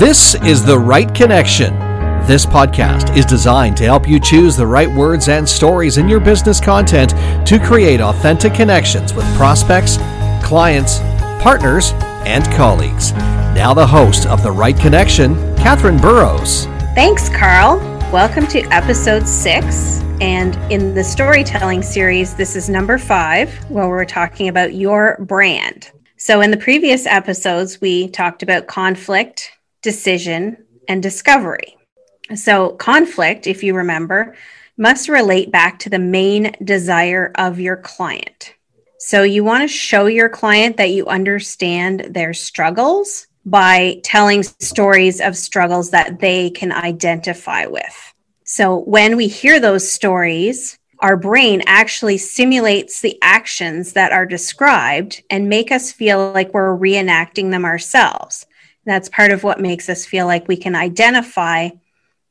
This is The Right Connection. This podcast is designed to help you choose the right words and stories in your business content to create authentic connections with prospects, clients, partners, and colleagues. Now, the host of The Right Connection, Katherine Burrows. Thanks, Carl. Welcome to episode six. And in the storytelling series, this is number five, where we're talking about your brand. So, in the previous episodes, we talked about conflict, decision, and discovery. So, conflict, if you remember, must relate back to the main desire of your client. So, you want to show your client that you understand their struggles by telling stories of struggles that they can identify with. So, when we hear those stories, our brain actually simulates the actions that are described and make us feel like we're reenacting them ourselves. That's part of what makes us feel like we can identify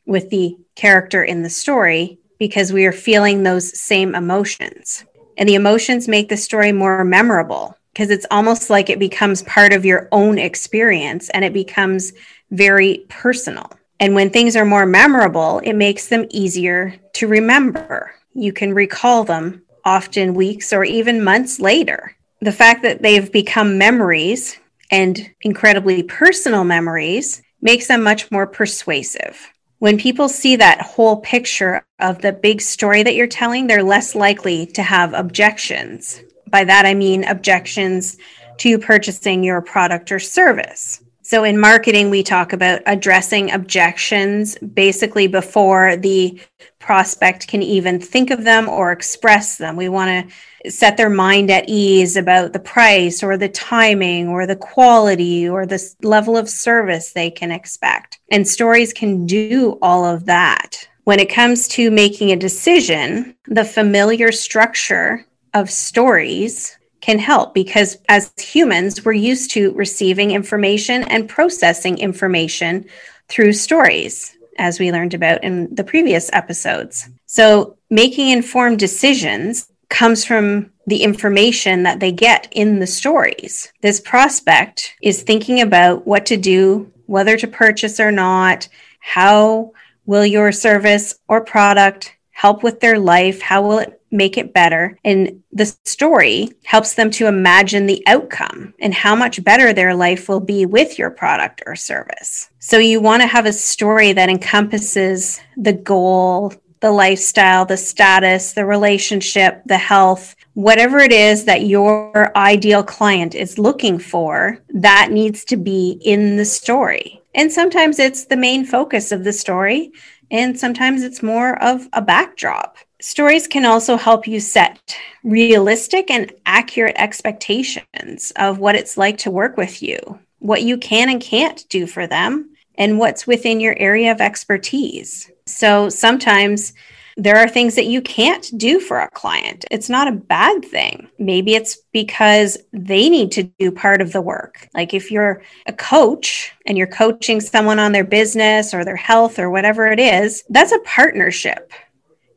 with the character in the story because we are feeling those same emotions. And the emotions make the story more memorable because it's almost like it becomes part of your own experience and it becomes very personal. And when things are more memorable, it makes them easier to remember. You can recall them often weeks or even months later. The fact that they've become memories and incredibly personal memories makes them much more persuasive. When people see that whole picture of the big story that you're telling, they're less likely to have objections. By that, I mean objections to purchasing your product or service. So, in marketing, we talk about addressing objections basically before the prospect can even think of them or express them. We want to set their mind at ease about the price or the timing or the quality or the level of service they can expect. And stories can do all of that. When it comes to making a decision, the familiar structure of stories can help because as humans, we're used to receiving information and processing information through stories, as we learned about in the previous episodes. So, making informed decisions comes from the information that they get in the stories. This prospect is thinking about what to do, whether to purchase or not, how will your service or product help with their life, how will it make it better. And the story helps them to imagine the outcome and how much better their life will be with your product or service. So you want to have a story that encompasses the goal, the lifestyle, the status, the relationship, the health, whatever it is that your ideal client is looking for, that needs to be in the story. And sometimes it's the main focus of the story, and sometimes it's more of a backdrop. Stories can also help you set realistic and accurate expectations of what it's like to work with you, what you can and can't do for them, and what's within your area of expertise. So sometimes there are things that you can't do for a client. It's not a bad thing. Maybe it's because they need to do part of the work. Like if you're a coach and you're coaching someone on their business or their health or whatever it is, that's a partnership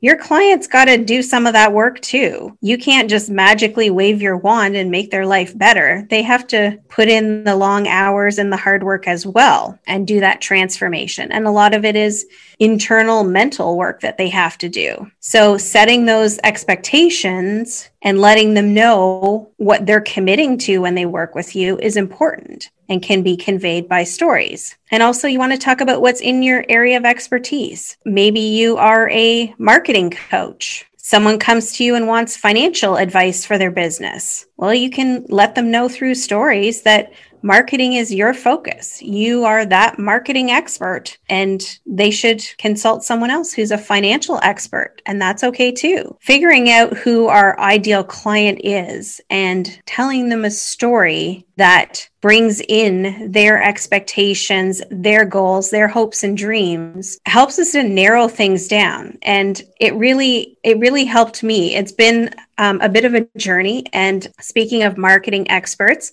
your clients got to do some of that work too. You can't just magically wave your wand and make their life better. They have to put in the long hours and the hard work as well and do that transformation. And a lot of it is internal mental work that they have to do. So, setting those expectations and letting them know what they're committing to when they work with you is important and can be conveyed by stories. And also, you want to talk about what's in your area of expertise. Maybe you are a marketing coach. Someone comes to you and wants financial advice for their business. Well, you can let them know through stories that marketing is your focus. You are that marketing expert, and they should consult someone else who's a financial expert, and that's okay too. Figuring out who our ideal client is and telling them a story that brings in their expectations, their goals, their hopes and dreams helps us to narrow things down. And it really, it really helped me. It's been um, a bit of a journey. And speaking of marketing experts,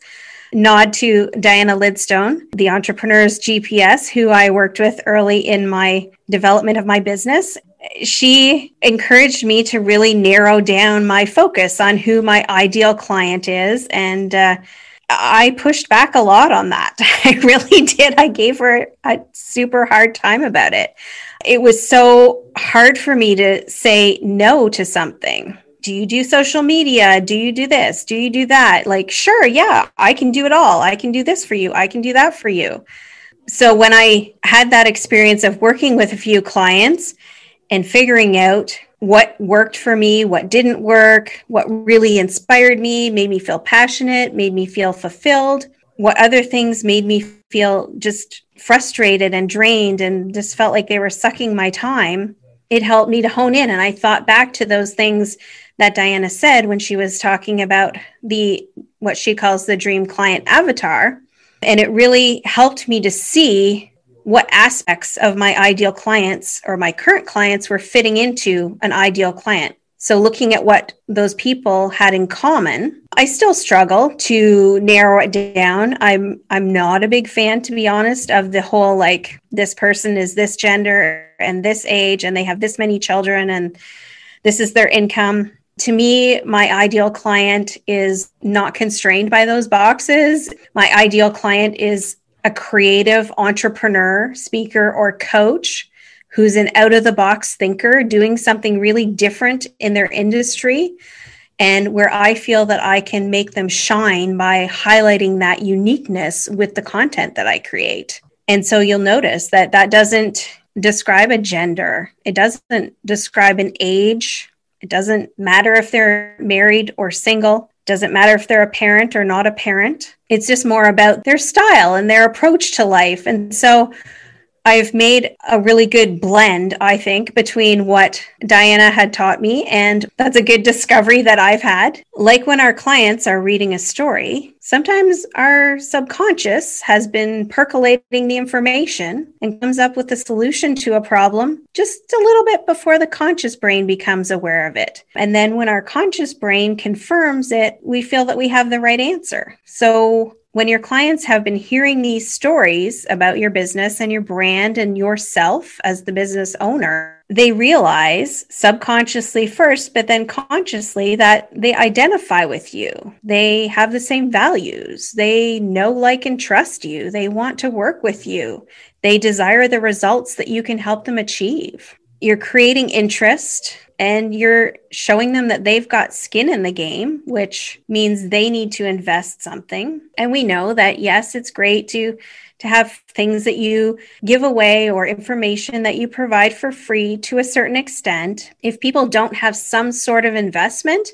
nod to Diana Lidstone, the entrepreneur's GPS, who I worked with early in my development of my business. She encouraged me to really narrow down my focus on who my ideal client is. And uh, I pushed back a lot on that. I really did. I gave her a super hard time about it. It was so hard for me to say no to something. Do you do social media? Do you do this? Do you do that? Like, sure, yeah, I can do it all. I can do this for you. I can do that for you. So when I had that experience of working with a few clients and figuring out what worked for me, what didn't work, what really inspired me, made me feel passionate, made me feel fulfilled, what other things made me feel just frustrated and drained and just felt like they were sucking my time. It helped me to hone in. And I thought back to those things that Diana said when she was talking about the what she calls the dream client avatar. And it really helped me to see what aspects of my ideal clients or my current clients were fitting into an ideal client. So, looking at what those people had in common, I still struggle to narrow it down. I'm I'm not a big fan, to be honest, of the whole like this person is this gender and this age and they have this many children and this is their income. To me, my ideal client is not constrained by those boxes. My ideal client is a creative entrepreneur, speaker, or coach who's an out of the box thinker doing something really different in their industry and where I feel that I can make them shine by highlighting that uniqueness with the content that I create. And so you'll notice that that doesn't describe a gender, it doesn't describe an age, it doesn't matter if they're married or single. Doesn't matter if they're a parent or not a parent. It's just more about their style and their approach to life. And so I've made a really good blend, I think, between what Diana had taught me, and that's a good discovery that I've had. Like when our clients are reading a story, sometimes our subconscious has been percolating the information and comes up with a solution to a problem just a little bit before the conscious brain becomes aware of it. And then when our conscious brain confirms it, we feel that we have the right answer. So when your clients have been hearing these stories about your business and your brand and yourself as the business owner, they realize subconsciously first, but then consciously that they identify with you. They have the same values. They know, like, and trust you. They want to work with you. They desire the results that you can help them achieve. You're creating interest and you're showing them that they've got skin in the game, which means they need to invest something. And we know that yes, it's great to to have things that you give away or information that you provide for free to a certain extent. If people don't have some sort of investment,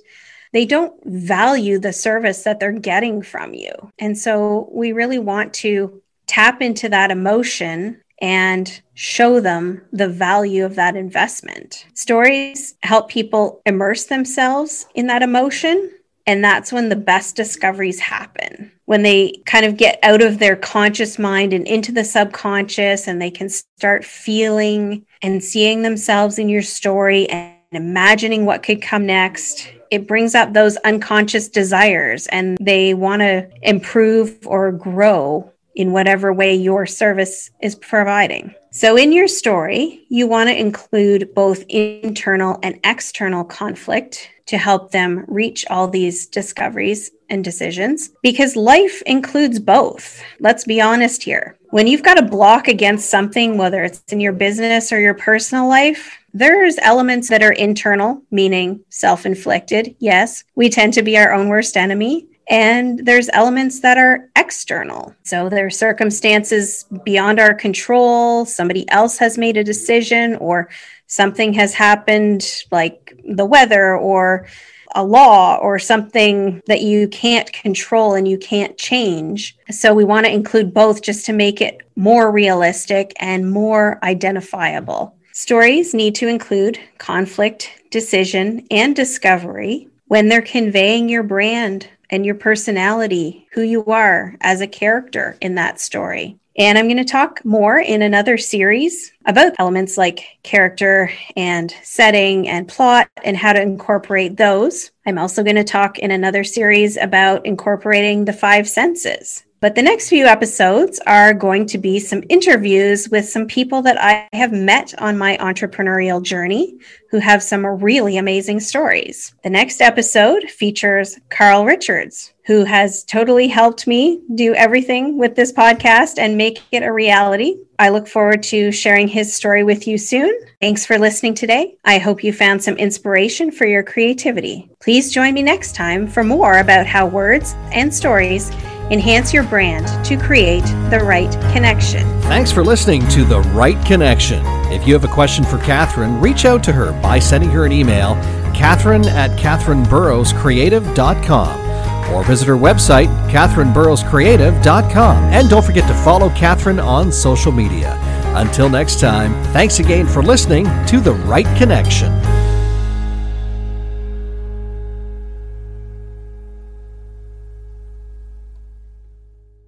they don't value the service that they're getting from you. And so we really want to tap into that emotion and show them the value of that investment. Stories help people immerse themselves in that emotion. And that's when the best discoveries happen. When they kind of get out of their conscious mind and into the subconscious, and they can start feeling and seeing themselves in your story and imagining what could come next. It brings up those unconscious desires, and they want to improve or grow in whatever way your service is providing. So, in your story, you want to include both internal and external conflict to help them reach all these discoveries and decisions because life includes both. Let's be honest here. When you've got a block against something, whether it's in your business or your personal life, there's elements that are internal, meaning self inflicted. Yes, we tend to be our own worst enemy. And there's elements that are external. So there are circumstances beyond our control. Somebody else has made a decision, or something has happened, like the weather or a law or something that you can't control and you can't change. So we want to include both just to make it more realistic and more identifiable. Stories need to include conflict, decision, and discovery when they're conveying your brand and your personality, who you are as a character in that story. And I'm going to talk more in another series about elements like character and setting and plot and how to incorporate those. I'm also going to talk in another series about incorporating the five senses But the next few episodes are going to be some interviews with some people that I have met on my entrepreneurial journey who have some really amazing stories. The next episode features Carl Richards, who has totally helped me do everything with this podcast and make it a reality. I look forward to sharing his story with you soon. Thanks for listening today. I hope you found some inspiration for your creativity. Please join me next time for more about how words and stories enhance your brand to create the right connection. Thanks for listening to The Right Connection. If you have a question for Katherine, reach out to her by sending her an email, Katherine at KatherineBurrowsCreative.com or visit her website, KatherineBurrowsCreative.com. And don't forget to follow Katherine on social media. Until next time, thanks again for listening to The Right Connection.